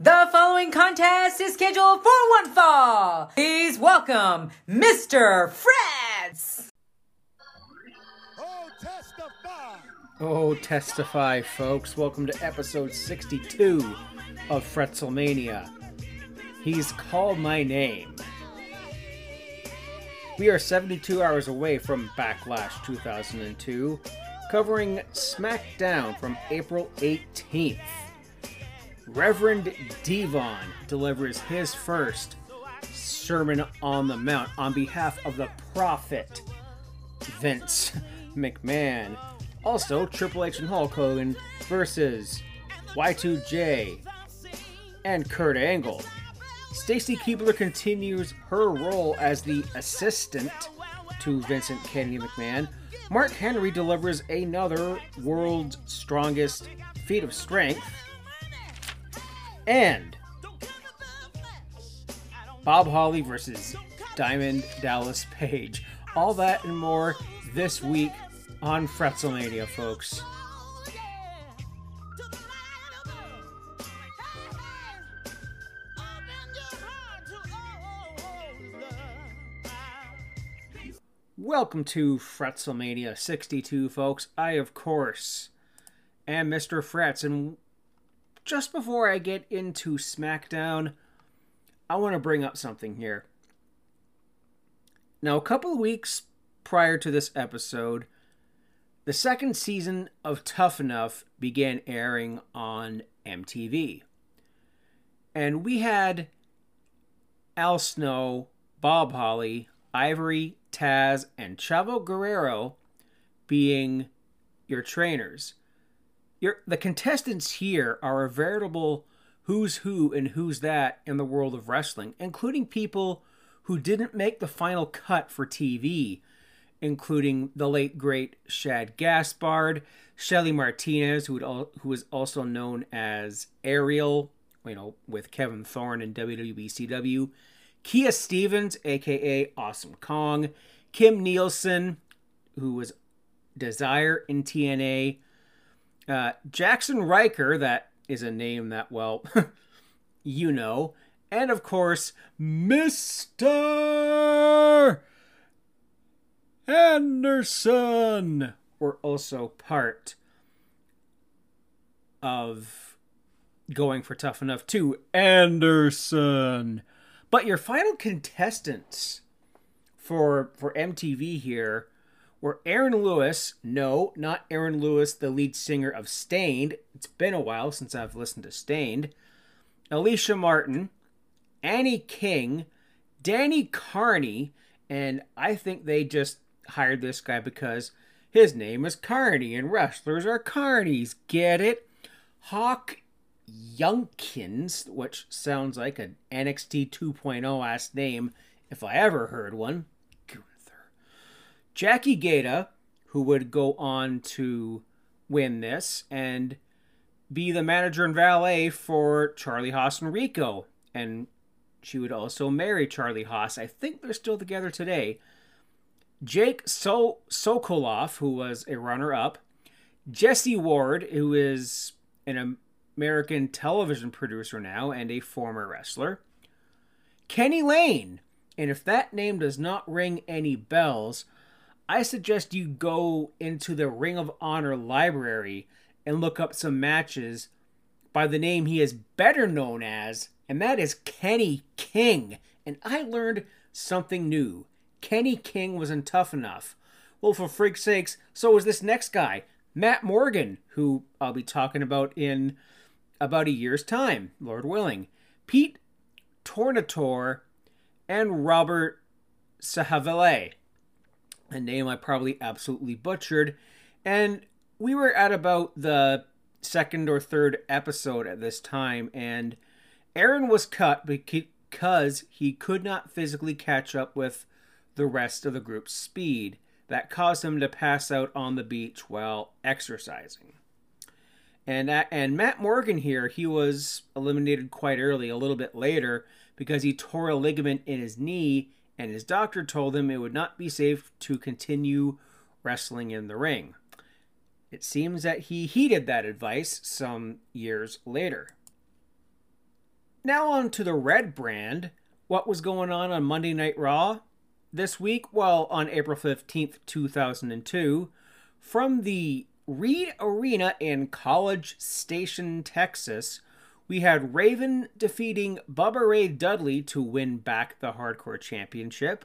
The following contest is scheduled for one fall. Please welcome Mr. Fretz. Oh, testify! Oh, testify, folks. Welcome to episode 62 of Fretzelmania. He's called my name. We are 72 hours away from Backlash 2002, covering SmackDown from April 18th. Reverend Devon delivers his first Sermon on the Mount on behalf of the prophet Vince McMahon. Also, Triple H and Hulk Hogan versus Y2J and Kurt Angle. Stacy Keibler continues her role as the assistant to Vincent Kennedy McMahon. Mark Henry delivers another world's strongest feat of strength. And Bob Holly versus Diamond Dallas Page. All that and more this week on Fretzelmania, folks. Welcome to Fretzelmania 62, folks. I, of course, am Mr. Fretz, and just before I get into SmackDown, I want to bring up something here. Now, a couple of weeks prior to this episode, the second season of Tough Enough began airing on MTV. And we had Al Snow, Bob Holly, Ivory, Taz, and Chavo Guerrero being your trainers. Your, the contestants here are a veritable who's who and who's that in the world of wrestling, including people who didn't make the final cut for TV, including the late great Shad Gaspard, Shelly Martinez, who, would, who was also known as Ariel, you know, with Kevin Thorne in WWE CW, Kia Stevens, aka Awesome Kong, Kim Nielsen, who was Desire in TNA, uh, Jaxson Ryker, that is a name that, well, you know, and of course, Mr. Anderson were also part of going for Tough Enough too. Anderson. But your final contestants for for MTV here were Aaron Lewis. No, not Aaron Lewis, the lead singer of Staind. It's been a while since I've listened to Staind. Alicia Martin, Annie King, Danny Carney, and I think they just hired this guy because his name is Carney and wrestlers are Carneys. Get it? Hawk Younkins, which sounds like an NXT 2.0 ass name if I ever heard one. Jackie Gayda, who would go on to win this and be the manager and valet for Charlie Haas and Rico. And she would also marry Charlie Haas. I think they're still together today. Jake so- Sokolov, who was a runner up. Jesse Ward, who is an American television producer now and a former wrestler. Kenny Lane. And if that name does not ring any bells, I suggest you go into the Ring of Honor library and look up some matches by the name he is better known as, and that is Kenny King. And I learned something new. Kenny King wasn't tough enough. Well, for freak's sakes, so was this next guy, Matt Morgan, who I'll be talking about in about a year's time, Lord willing. Pete Tornator and Robert Sahavele, a name I probably absolutely butchered. And we were at about the second or third episode at this time, and Aaron was cut because he could not physically catch up with the rest of the group's speed. That caused him to pass out on the beach while exercising. And and Matt Morgan here, he was eliminated quite early, a little bit later, because he tore a ligament in his knee, and his doctor told him it would not be safe to continue wrestling in the ring. It seems that he heeded that advice some years later. Now on to the red brand. What was going on on Monday Night Raw this week? Well, on April 15th, 2002, from the Reed Arena in College Station, Texas, we had Raven defeating Bubba Ray Dudley to win back the Hardcore Championship.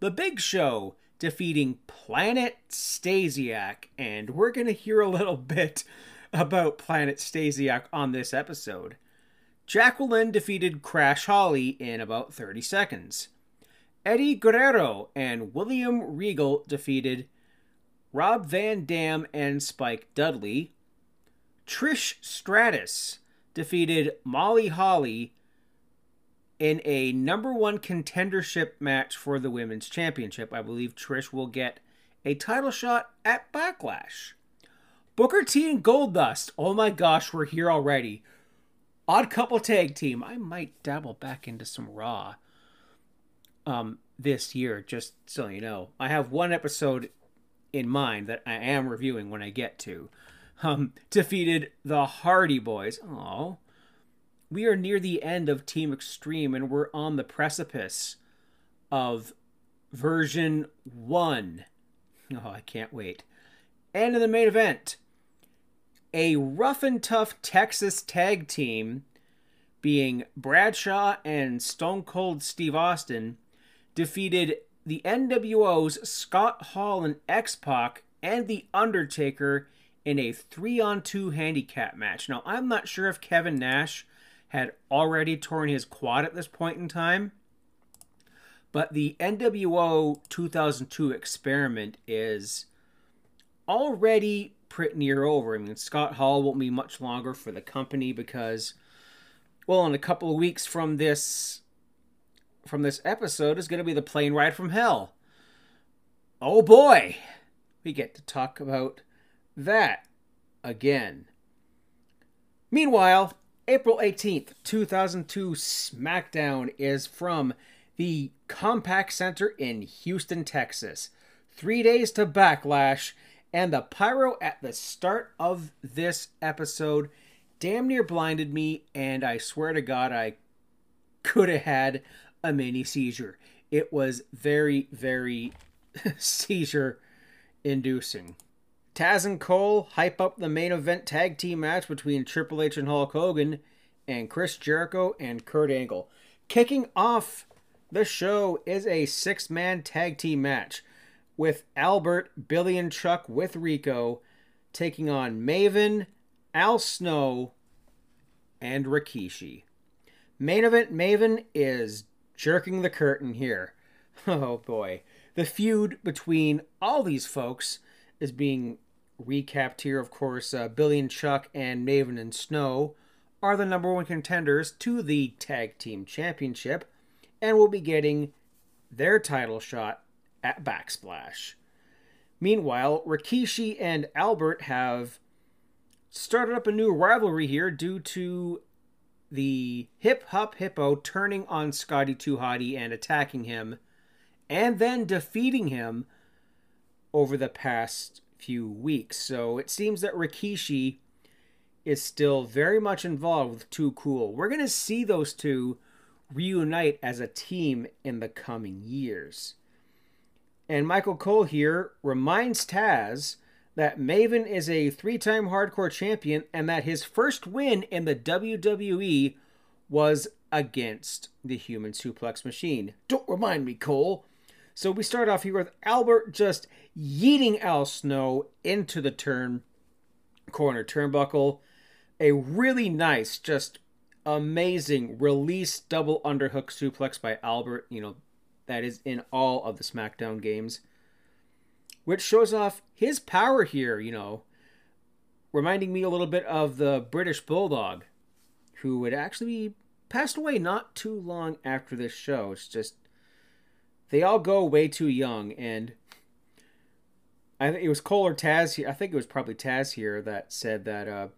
The Big Show defeating Planet Stasiak, and we're going to hear a little bit about Planet Stasiak on this episode. Jacqueline defeated Crash Holly in about 30 seconds. Eddie Guerrero and William Regal defeated Rob Van Dam and Spike Dudley. Trish Stratus defeated Molly Holly in a number one contendership match for the women's championship. I believe Trish will get a title shot at Backlash. Booker T and Goldust. Oh my gosh, we're here already. Odd couple tag team. I might dabble back into some Raw um, this year, just so you know. I have one episode in mind that I am reviewing when I get to. Um, defeated the Hardy Boys. Oh, we are near the end of Team Extreme and we're on the precipice of version 1. Oh, I can't wait. And in the main event, a rough and tough Texas tag team being Bradshaw and Stone Cold Steve Austin defeated the NWO's Scott Hall and X Pac and The Undertaker in a three on two handicap match. Now, I'm not sure if Kevin Nash had already torn his quad at this point in time. But the NWO 2002 experiment is already pretty near over. I mean, Scott Hall won't be much longer for the company because, well, in a couple of weeks from this from this episode is going to be the plane ride from hell. Oh boy, we get to talk about that again. Meanwhile, April 18th, 2002 SmackDown is from the Compaq Center in Houston, Texas. Three days to Backlash, and the pyro at the start of this episode damn near blinded me, and I swear to God, I could have had a mini seizure. It was very, very seizure inducing. Taz and Cole hype up the main event tag team match between Triple H and Hulk Hogan and Chris Jericho and Kurt Angle. Kicking off the show is a six man tag team match with Albert, Billy, and Chuck with Rico taking on Maven, Al Snow, and Rikishi. Main event Maven is jerking the curtain here. Oh boy. The feud between all these folks is being recapped here, of course, uh, Billy and Chuck and Maven and Snow are the number one contenders to the Tag Team Championship and will be getting their title shot at Backsplash. Meanwhile, Rikishi and Albert have started up a new rivalry here due to the Hip Hop Hippo turning on Scotty 2 Hotty and attacking him, and then defeating him over the past few weeks. So it seems that Rikishi is still very much involved with Too Cool. We're going to see those two reunite as a team in the coming years. And Michael Cole here reminds Taz that Maven is a three time hardcore champion and that his first win in the WWE was against the human suplex machine. Don't remind me, Cole. So we start off here with Albert just yeeting Al Snow into the turn corner turnbuckle. A really nice, just amazing release double underhook suplex by Albert. You know, that is in all of the SmackDown games, which shows off his power here. You know, reminding me a little bit of the British Bulldog, who would actually be passed away not too long after this show. It's just they all go way too young, and I think it was Cole or Taz. I think it was probably Taz here that said that uh,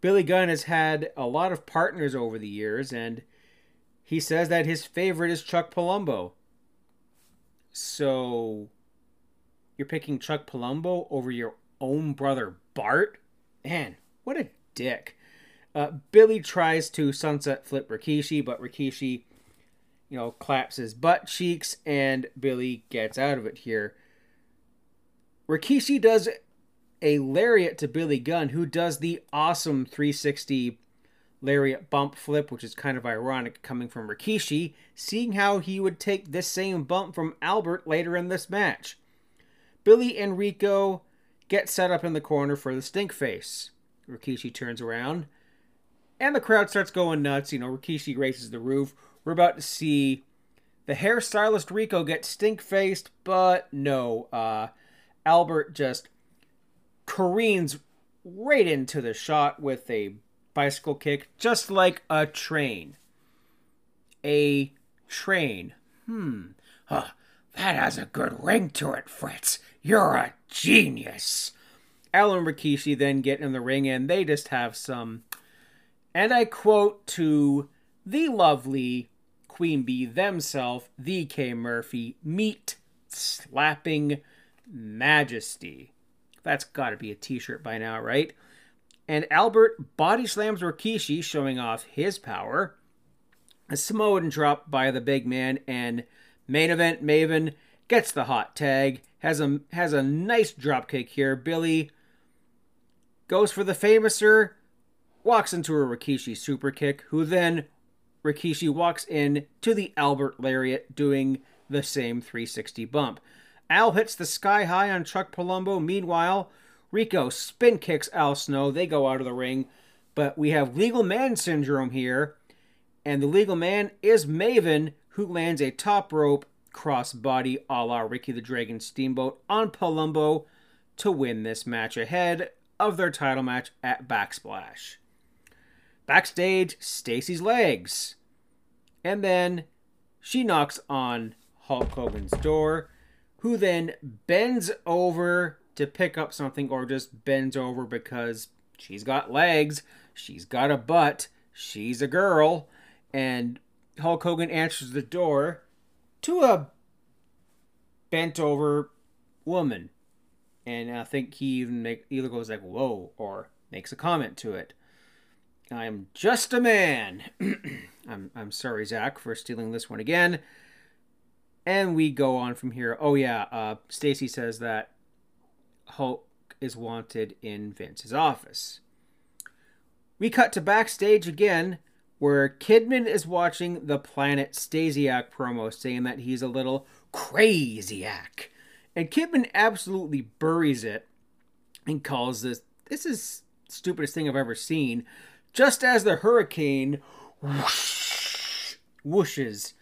Billy Gunn has had a lot of partners over the years, and he says that his favorite is Chuck Palumbo. So you're picking Chuck Palumbo over your own brother Bart? Man, what a dick. Uh, Billy tries to sunset flip Rikishi, but Rikishi, you know, claps his butt cheeks, and Billy gets out of it here. Rikishi does a lariat to Billy Gunn, who does the awesome 360 lariat bump flip, which is kind of ironic coming from Rikishi, seeing how he would take this same bump from Albert later in this match. Billy and Rico get set up in the corner for the stink face. Rikishi turns around, and the crowd starts going nuts. You know, Rikishi races the roof. We're about to see the hairstylist Rico get stink faced, but no. Uh, Albert just careens right into the shot with a bicycle kick, just like a train. A train. Hmm. Huh. That has a good ring to it, Fretz. You're a genius. Alan Rikishi then get in the ring and they just have some, and I quote to the lovely Queen Bee themselves, the K Murphy, meat slapping majesty. That's got to be a t shirt by now, right? And Albert body slams Rikishi, showing off his power. A Samoan drop by the big man, and main event Maven gets the hot tag. Has a has a nice drop kick here. Billy goes for the Fameasser, walks into a Rikishi super kick, who then Rikishi walks in to the Albert lariat, doing the same 360 bump. Al hits the sky high on Chuck Palumbo. Meanwhile, Rico spin kicks Al Snow. They go out of the ring. But we have legal man syndrome here. And the legal man is Maven, who lands a top rope crossbody a la Ricky the Dragon Steamboat on Palumbo to win this match ahead of their title match at Backsplash. Backstage, Stacy's legs. And then she knocks on Hulk Hogan's door who then bends over to pick up something or just bends over because she's got legs, she's got a butt, she's a girl, and Hulk Hogan answers the door to a bent over woman. And I think he even make, either goes like, whoa, or makes a comment to it. I'm just a man. I'm, I'm sorry, Zach, for stealing this one again. And we go on from here. Oh yeah, uh, Stacy says that Hulk is wanted in Vince's office. We cut to backstage again, where Kidman is watching the Planet Stasiak promo, saying that he's a little crazyak. And Kidman absolutely buries it and calls this this is stupidest thing I've ever seen. Just as the hurricane whoosh, whooshes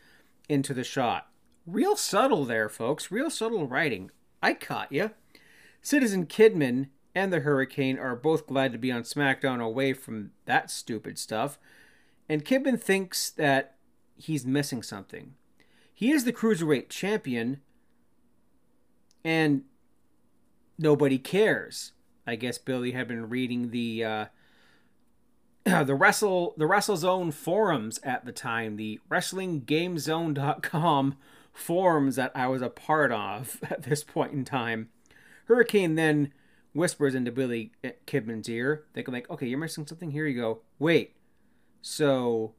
into the shot. Real subtle there, folks. Real subtle writing. I caught you. Citizen Kidman and the Hurricane are both glad to be on SmackDown away from that stupid stuff. And Kidman thinks that he's missing something. He is the Cruiserweight Champion, and nobody cares. I guess Billy had been reading the uh, the Wrestle the WrestleZone forums at the time, the WrestlingGameZone.com forums that I was a part of at this point in time. Hurricane then whispers into Billy Kidman's ear. They go like, "Okay, you're missing something. Here you go. Wait, so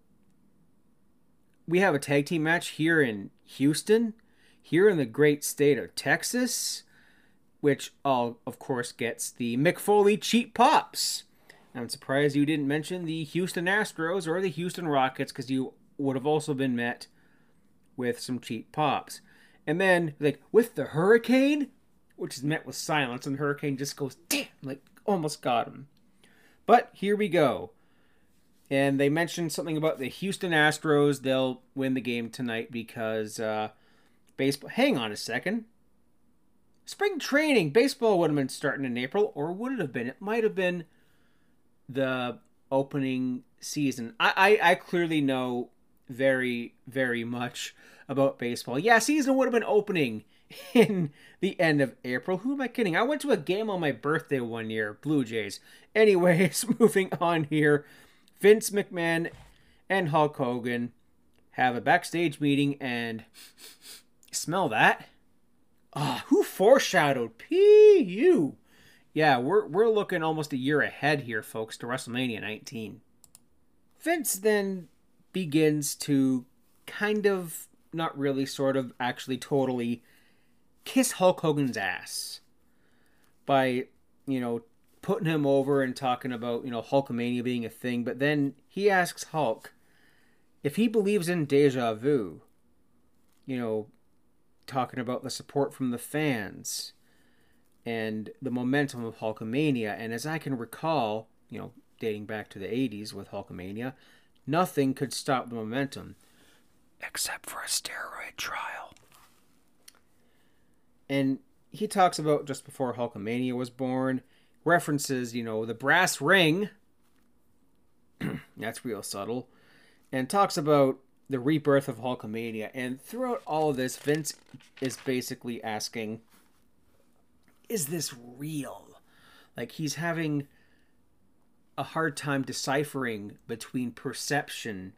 we have a tag team match here in Houston, here in the great state of Texas, which all of course gets the Mick Foley cheap pops." I'm surprised you didn't mention the Houston Astros or the Houston Rockets because you would have also been met with some cheap pops. And then, like, with the hurricane, which is met with silence, and the hurricane just goes, damn, like, almost got him. But here we go. And they mentioned something about the Houston Astros. They'll win the game tonight because uh, baseball. Hang on a second. Spring training. Baseball would have been starting in April, or would it have been? It might have been the opening season. I, I, I clearly know very, very much about baseball. Yeah, season would have been opening in the end of April. Who am I kidding? I went to a game on my birthday one year, Blue Jays. Anyways, moving on here. Vince McMahon and Hulk Hogan have a backstage meeting and smell that. Ah, who foreshadowed PU? Yeah, we're we're looking almost a year ahead here, folks, to WrestleMania 19. Vince then begins to kind of, not really, sort of, actually, totally kiss Hulk Hogan's ass by, you know, putting him over and talking about, you know, Hulkamania being a thing. But then he asks Hulk if he believes in deja vu, you know, talking about the support from the fans and the momentum of Hulkamania. And as I can recall, you know, dating back to the 80s with Hulkamania, nothing could stop the momentum except for a steroid trial. And he talks about just before Hulkamania was born, references, you know, the brass ring. That's real subtle. And talks about the rebirth of Hulkamania. And throughout all of this, Vince is basically asking, is this real? Like he's having a hard time deciphering between perception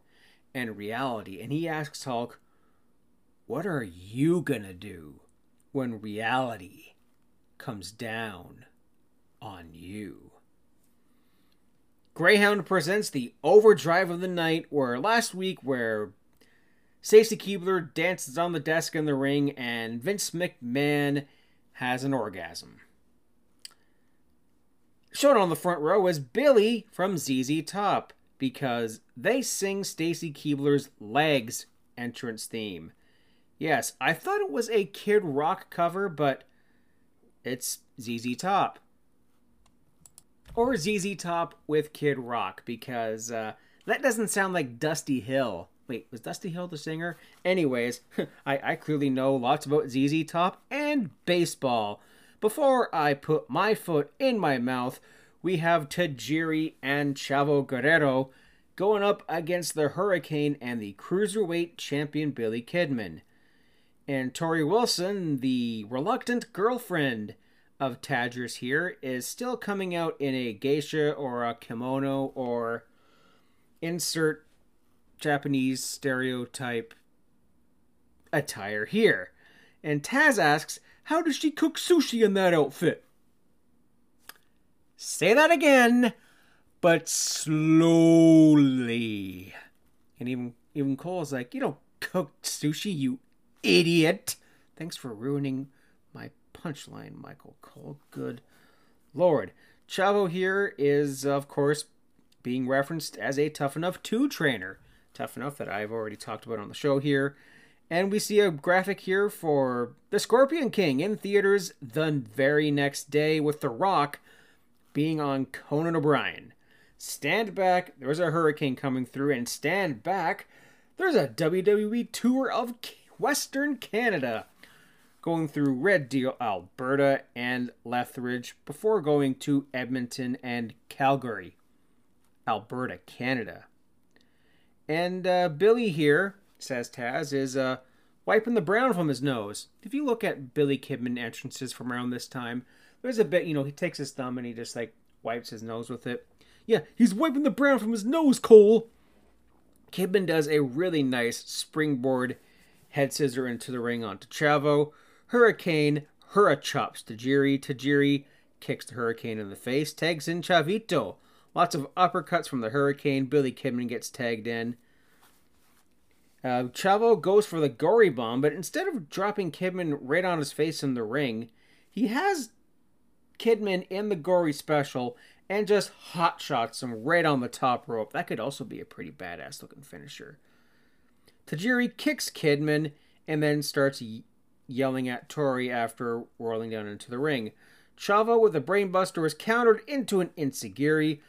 and reality. And he asks Hulk, What are you gonna do when reality comes down on you? Greyhound presents the overdrive of the night, where last week, where Stacy Keibler dances on the desk in the ring and Vince McMahon has an orgasm. Shown on the front row is Billy from ZZ Top because they sing Stacy Keibler's Legs entrance theme. Yes, I thought it was a Kid Rock cover, but it's ZZ Top. Or ZZ Top with Kid Rock because uh, that doesn't sound like Dusty Hill. Wait, was Dusty Hill the singer? Anyways, I, I clearly know lots about ZZ Top and baseball. Before I put my foot in my mouth, we have Tajiri and Chavo Guerrero going up against the Hurricane and the Cruiserweight champion Billy Kidman. And Torrie Wilson, the reluctant girlfriend of Tadgers here, is still coming out in a geisha or a kimono or insert Japanese stereotype attire here. And Taz asks, How does she cook sushi in that outfit? Say that again, but slowly. And even even Cole's like, You don't cook sushi, you idiot. Thanks for ruining my punchline, Michael Cole. Good lord. Chavo here is, of course, being referenced as a Tough Enough 2 trainer tough enough that I've already talked about on the show here. And we see a graphic here for The Scorpion King in theaters the very next day with The Rock being on Conan O'Brien. Stand back, there's a hurricane coming through, and stand back, there's a WWE tour of Western Canada going through Red Deer, Alberta, and Lethbridge before going to Edmonton and Calgary, Alberta, Canada. And uh, Billy here, says Taz, is uh, wiping the brown from his nose. If you look at Billy Kidman entrances from around this time, there's a bit, you know, he takes his thumb and he just like wipes his nose with it. Yeah, he's wiping the brown from his nose, Cole. Kidman does a really nice springboard head scissor into the ring onto Chavo. Hurricane, Hurra chops Tajiri. Tajiri kicks the Hurricane in the face, tags in Chavito. Lots of uppercuts from the Hurricane. Billy Kidman gets tagged in. Uh, Chavo goes for the gory bomb, but instead of dropping Kidman right on his face in the ring, he has Kidman in the gory special and just hot shots him right on the top rope. That could also be a pretty badass looking finisher. Tajiri kicks Kidman and then starts yelling at Tori after rolling down into the ring. Chavo with a brainbuster is countered into an enzuigiri,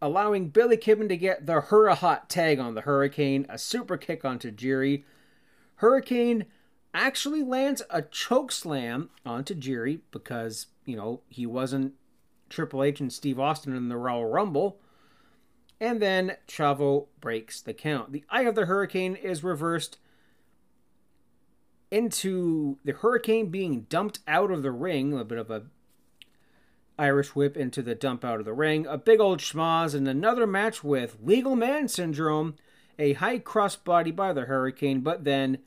allowing Billy Kidman to get the Hurra Hot tag on the Hurricane, a super kick onto Tajiri. Hurricane actually lands a choke slam onto Tajiri because, you know, he wasn't Triple H and Steve Austin in the Royal Rumble. And then Chavo breaks the count. The Eye of the Hurricane is reversed into the Hurricane being dumped out of the ring, a bit of a Irish whip into the dump out of the ring, a big old schmoz, and another match with Legal Man Syndrome, a high cross body by the Hurricane, but then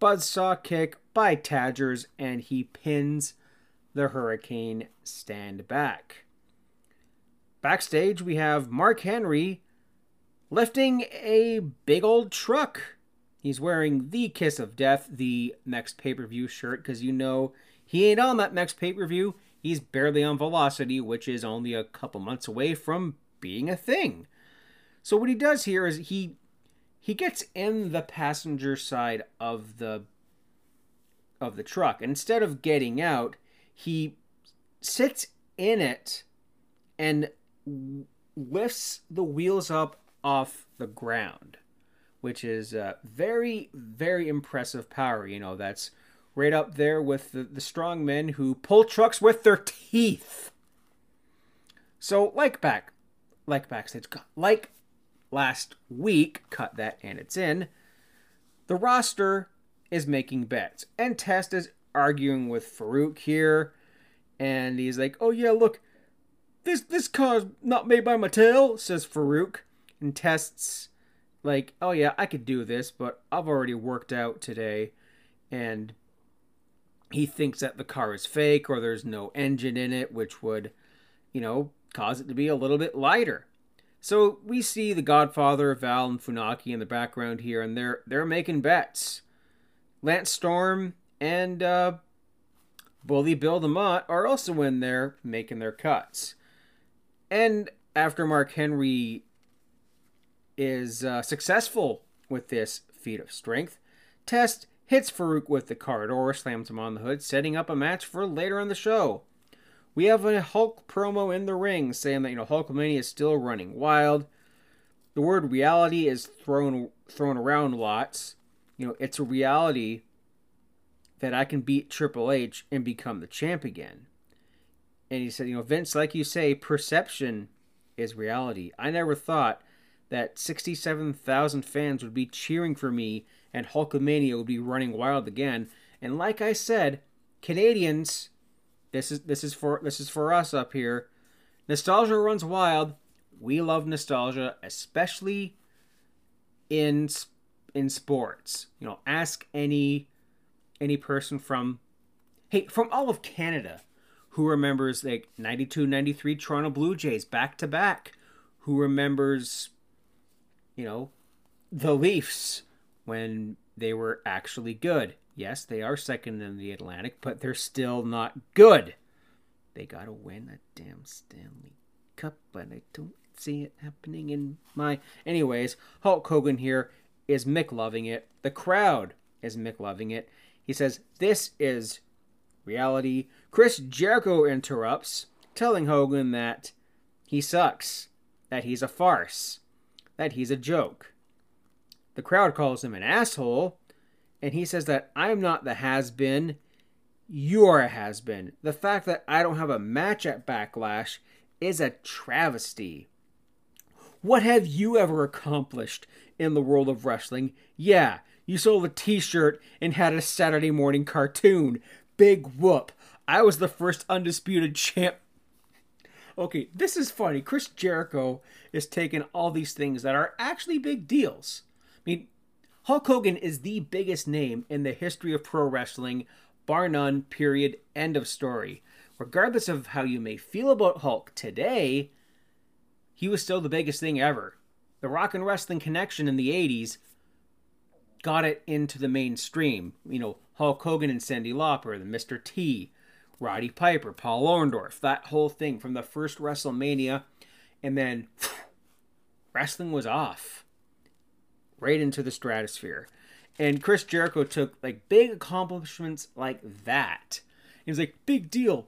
buzzsaw kick by Tadgers, and he pins the Hurricane stand back. backstage, we have Mark Henry lifting a big old truck. He's wearing the Kiss of Death, the next pay per view shirt, because you know he ain't on that next pay per view. He's barely on Velocity, which is only a couple months away from being a thing. So what he does here is he he gets in the passenger side of the of the truck. Instead of getting out, he sits in it and lifts the wheels up off the ground, which is uh, very, very impressive power. You know, that's right up there with the, the strong men who pull trucks with their teeth. So, like back, like backstage, like last week, cut that and it's in. The roster is making bets, and Test is arguing with Farouk here, and he's like, "Oh yeah, look, this this car's not made by Mattel," says Farouk, and Test's like, "Oh yeah, I could do this, but I've already worked out today," and he thinks that the car is fake or there's no engine in it, which would, you know, cause it to be a little bit lighter. So we see the Godfather, Val, and Funaki in the background here, and they're they're making bets. Lance Storm and uh, Bully Bill DeMott are also in there making their cuts. And after Mark Henry is uh, successful with this feat of strength, Test hits Farouk with the car door, slams him on the hood, setting up a match for later in the show. We have a Hulk promo in the ring saying that you know Hulkamania is still running wild. The word reality is thrown thrown around lots. You know, it's a reality that I can beat Triple H and become the champ again. And he said, you know, Vince, like you say, perception is reality. I never thought that 67,000 fans would be cheering for me and Hulkamania would be running wild again. And like I said, Canadians this is this is for this is for us up here. Nostalgia runs wild. We love nostalgia, especially in in sports. You know, ask any any person from hey, from all of Canada who remembers like 92 93 Toronto Blue Jays back to back, who remembers you know, the Leafs when they were actually good. Yes, they are second in the Atlantic, but they're still not good. They got to win a damn Stanley Cup, but I don't see it happening in my. Anyways, Hulk Hogan here is Mick loving it. The crowd is Mick loving it. He says, This is reality. Chris Jericho interrupts, telling Hogan that he sucks, that he's a farce, that he's a joke. The crowd calls him an asshole, and he says that I'm not the has been, you're a has been. The fact that I don't have a match at Backlash is a travesty. What have you ever accomplished in the world of wrestling? Yeah, you sold a t shirt and had a Saturday morning cartoon. Big whoop. I was the first undisputed champ. Okay, this is funny. Chris Jericho is taking all these things that are actually big deals. Mean, Hulk Hogan is the biggest name in the history of pro wrestling, bar none, period, end of story. Regardless of how you may feel about Hulk today, he was still the biggest thing ever. The rock and wrestling connection in the 80s got it into the mainstream. You know, Hulk Hogan and Cyndi Lauper, the Mr. T, Roddy Piper, Paul Orndorff, that whole thing from the first WrestleMania, and then wrestling was off right into the stratosphere. And Chris Jericho took like big accomplishments like that. He was like, big deal.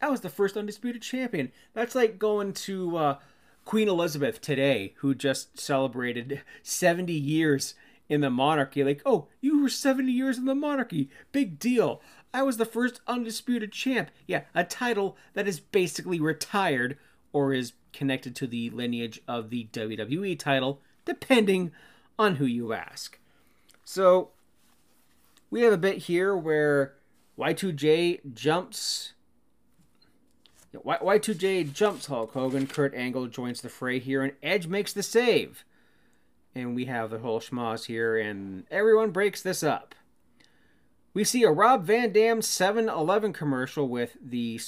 I was the first undisputed champion. That's like going to uh, Queen Elizabeth today, who just celebrated 70 years in the monarchy. Like, oh, you were 70 years in the monarchy. Big deal. I was the first undisputed champ. Yeah, a title that is basically retired or is connected to the lineage of the WWE title, depending on who you ask. So we have a bit here where Y2J jumps. Y- Y2J jumps Hulk Hogan. Kurt Angle joins the fray here, and Edge makes the save. And we have the whole schmoz here, and everyone breaks this up. We see a Rob Van Dam 7 Eleven commercial with the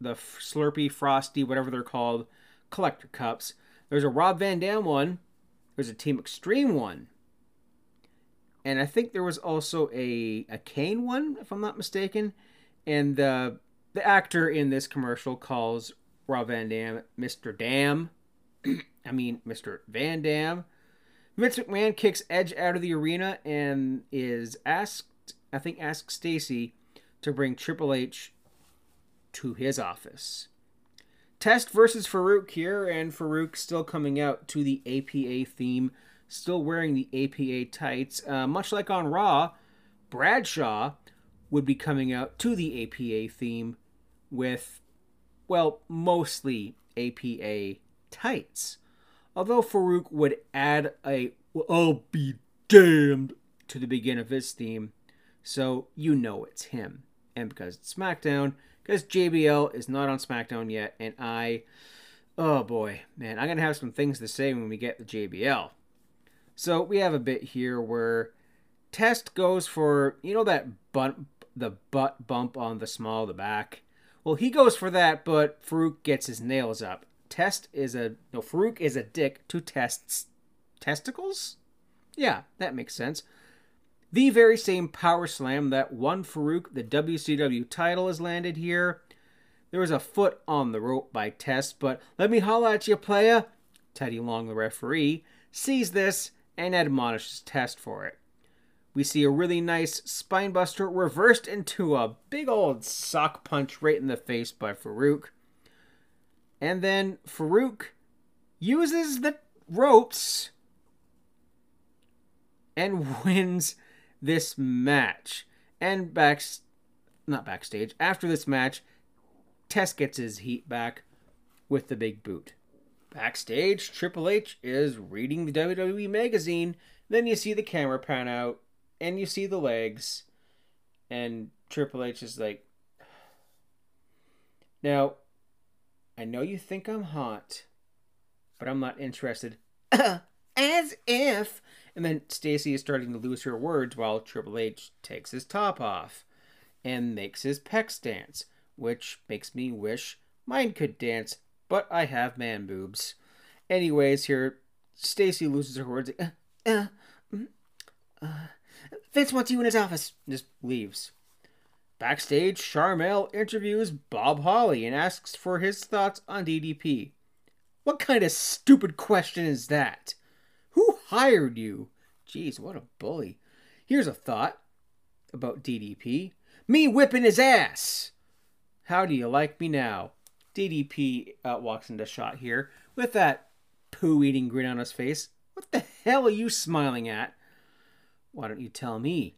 the Slurpee, Frosty, whatever they're called, collector cups. There's a Rob Van Dam one. There's a Team Extreme one. And I think there was also a, a Kane one, if I'm not mistaken. And the the actor in this commercial calls Rob Van Dam Mr. Dam. I mean, Mr. Van Dam. Vince McMahon kicks Edge out of the arena and is asked, I think, asks Stacy to bring Triple H to his office. Test versus Farouk here, and Farouk still coming out to the APA theme, still wearing the APA tights. Uh, much like on Raw, Bradshaw would be coming out to the APA theme with, well, mostly APA tights. Although Farouk would add a I'll be damned to the beginning of his theme, so you know it's him. And because it's SmackDown, because JBL is not on SmackDown yet, and I, oh boy, man, I'm gonna have some things to say when we get the JBL. So we have a bit here where Test goes for you know that butt, the butt bump on the small of the back. Well, he goes for that, but Farouk gets his nails up. Test is a no. Farouk is a dick to Test's testicles. Yeah, that makes sense. The very same power slam that won Farouk the WCW title has landed here. There was a foot on the rope by Test, but let me holla at you, playa. Teddy Long, the referee, sees this and admonishes Test for it. We see a really nice spinebuster reversed into a big old sock punch right in the face by Farouk. And then Farouk uses the ropes and wins this match. And back, not backstage, after this match, Test gets his heat back with the big boot. Backstage, Triple H is reading the WWE magazine. Then you see the camera pan out, and you see the legs, and Triple H is like, Now, I know you think I'm hot, but I'm not interested. As if. And then Stacy is starting to lose her words while Triple H takes his top off and makes his pecs dance, which makes me wish mine could dance, but I have man boobs. Anyways, here Stacy loses her words. Uh, uh, mm, uh, Vince wants you in his office. Just leaves. Backstage, Sharmell interviews Bob Holly and asks for his thoughts on DDP. What kind of stupid question is that? Hired you? Jeez, what a bully. Here's a thought about DDP. Me whipping his ass. How do you like me now? DDP uh, walks into shot here with that poo eating grin on his face. What the hell are you smiling at? Why don't you tell me?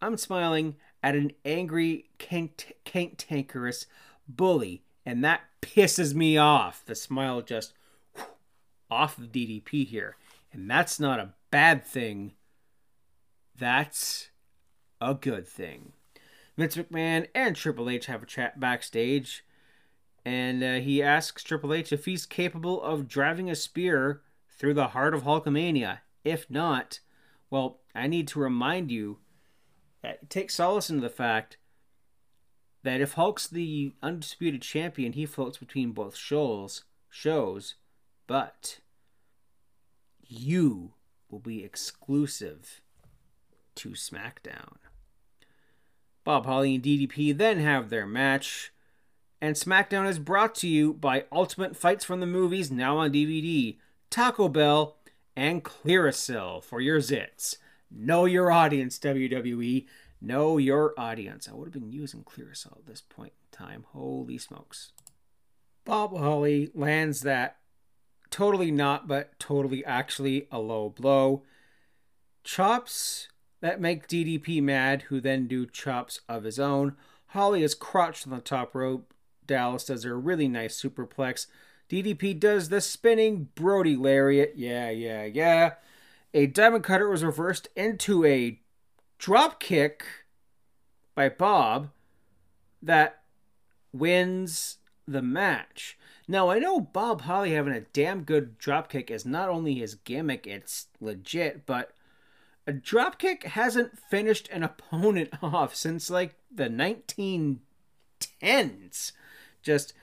I'm smiling at an angry, cantankerous bully, and that pisses me off. The smile just off of DDP here. And that's not a bad thing. That's a good thing. Vince McMahon and Triple H have a chat backstage, and uh, he asks Triple H if he's capable of driving a spear through the heart of Hulkamania. If not, well, I need to remind you that take solace in the fact that if Hulk's the undisputed champion, he floats between both shows, shows, but you will be exclusive to SmackDown. Bob Holly and DDP then have their match, and SmackDown is brought to you by Ultimate Fights from the Movies, now on DVD, Taco Bell, and Clearasil for your zits. Know your audience, WWE. Know your audience. I would have been using Clearasil at this point in time. Holy smokes. Bob Holly lands that totally not, but totally actually a low blow. Chops that make DDP mad, who then do chops of his own. Holly is crotched on the top rope. Dallas does a really nice superplex. DDP does the spinning Brody lariat. Yeah, yeah, yeah. A diamond cutter was reversed into a drop kick by Bob that wins the match. Now, I know Bob Holly having a damn good dropkick is not only his gimmick, it's legit, but a dropkick hasn't finished an opponent off since like the 1910s. just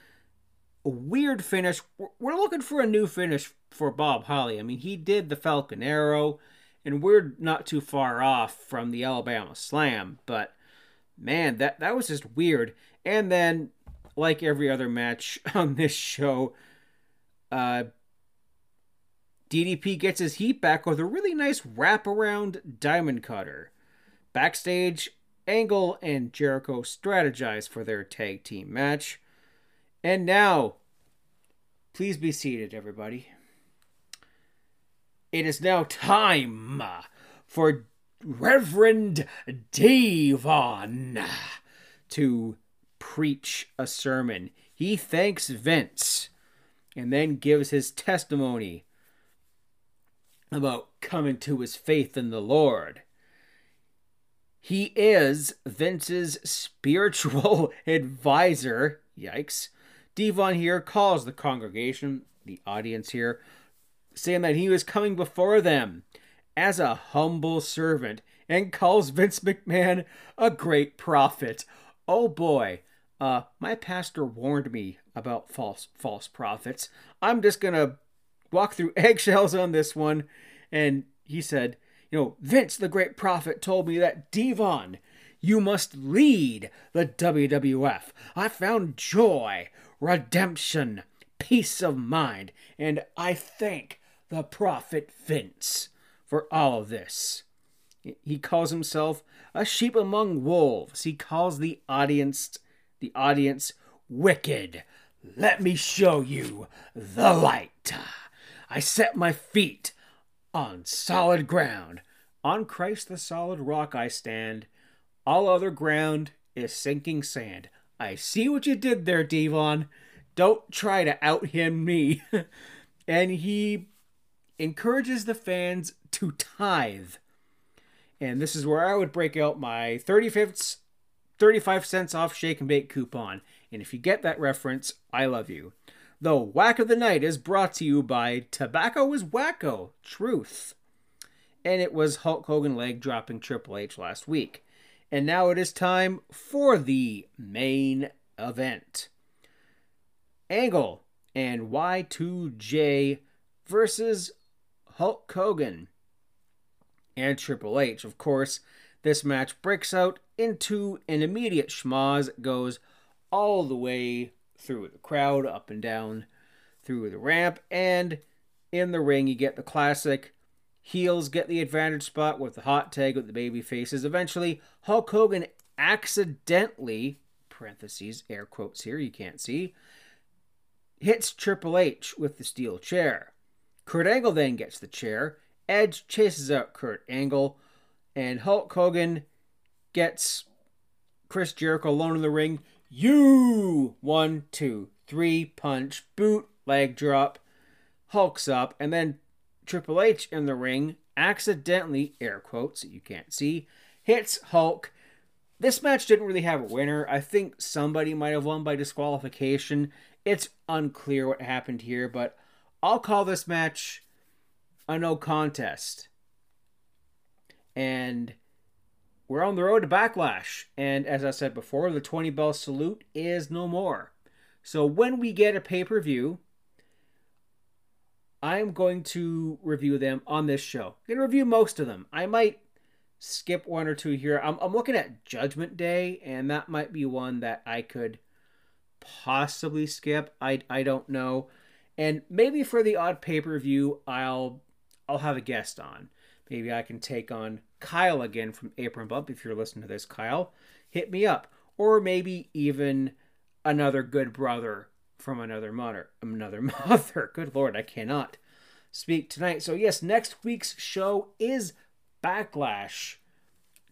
a weird finish. We're looking for a new finish for Bob Holly. I mean, he did the Falcon Arrow, and we're not too far off from the Alabama Slam, but man, that that was just weird. And then, like every other match on this show, uh, DDP gets his heat back with a really nice wraparound diamond cutter. Backstage, Angle and Jericho strategize for their tag team match. And now, please be seated, everybody. It is now time for Reverend D-Von to preach a sermon. He thanks Vince and then gives his testimony about coming to his faith in the Lord. He is Vince's spiritual advisor. Yikes. D-Von here calls the congregation, the audience here, saying that he was coming before them as a humble servant and calls Vince McMahon a great prophet. Oh boy, uh, my pastor warned me about false false prophets. I'm just gonna walk through eggshells on this one, and he said, you know, Vince the great prophet told me that D-Von, you must lead the WWF. I found joy, redemption, peace of mind, and I thank the prophet Vince for all of this. He calls himself a sheep among wolves. He calls the audience the audience wicked. Let me show you the light. I set my feet on solid ground. On Christ the solid rock I stand. All other ground is sinking sand. I see what you did there, D-Von. Don't try to out him me. and he encourages the fans to tithe. And this is where I would break out my 35 35 cents off shake and bake coupon. And if you get that reference, I love you. The Whack of the Night is brought to you by Tobacco is Wacko, Truth. And it was Hulk Hogan leg dropping Triple H last week. And now it is time for the main event. Angle and Y2J versus Hulk Hogan and Triple H. Of course, this match breaks out into an immediate schmoz, goes all the way through the crowd, up and down through the ramp, and in the ring you get the classic heels get the advantage spot with the hot tag with the baby faces. Eventually, Hulk Hogan accidentally, parentheses, air quotes here, you can't see, hits Triple H with the steel chair. Kurt Angle then gets the chair. Edge chases out Kurt Angle, and Hulk Hogan gets Chris Jericho alone in the ring. You one, two, three, punch, boot, leg drop, Hulk's up, and then Triple H in the ring accidentally, air quotes that you can't see, hits Hulk. This match didn't really have a winner. I think somebody might have won by disqualification. It's unclear what happened here, but I'll call this match a no contest. And we're on the road to backlash. And as I said before, the 20 bell salute is no more. So when we get a pay per view, I'm going to review them on this show. I'm going to review most of them. I might skip one or two here. I'm, I'm looking at Judgment Day, and that might be one that I could possibly skip. I, I don't know. And maybe for the odd pay per view, I'll I'll have a guest on. Maybe I can take on Kyle again from Apron Bump. If you're listening to this, Kyle, hit me up. Or maybe even another good brother from another mother. Another mother. Good lord, I cannot speak tonight. So yes, next week's show is Backlash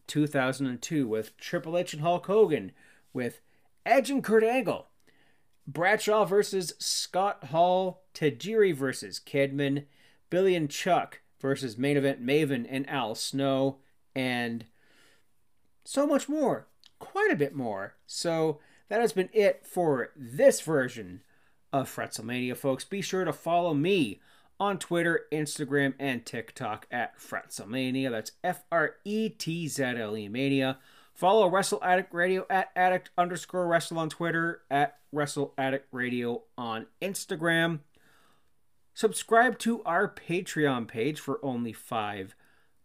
2002 with Triple H and Hulk Hogan, with Edge and Kurt Angle, Bradshaw versus Scott Hall, Tajiri versus Kidman, Billy and Chuck versus main event Maven and Al Snow, and so much more. Quite a bit more. So that has been it for this version of Fretzlemania, folks. Be sure to follow me on Twitter, Instagram, and TikTok at Fretzlemania. That's F R E T Z L E Mania. Follow Wrestle Addict Radio at addict underscore wrestle on Twitter, at Wrestle Addict Radio on Instagram. Subscribe to our Patreon page for only five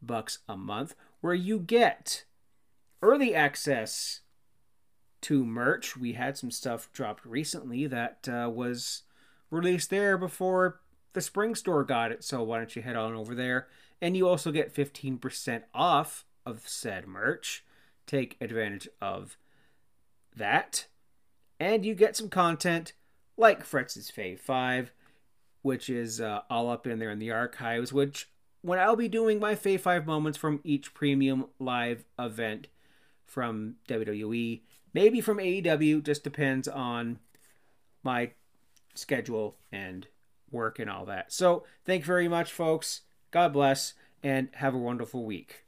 bucks a month, where you get early access to merch. We had some stuff dropped recently that uh, was released there before the spring store got it. So why don't you head on over there? And you also get 15% off of said merch. Take advantage of that. And you get some content like Fretz's Fave 5, which is uh, all up in there in the archives, which when I'll be doing my Fave 5 moments from each premium live event from WWE, maybe from AEW, just depends on my schedule and work and all that. So, thank you very much, folks. God bless, and have a wonderful week.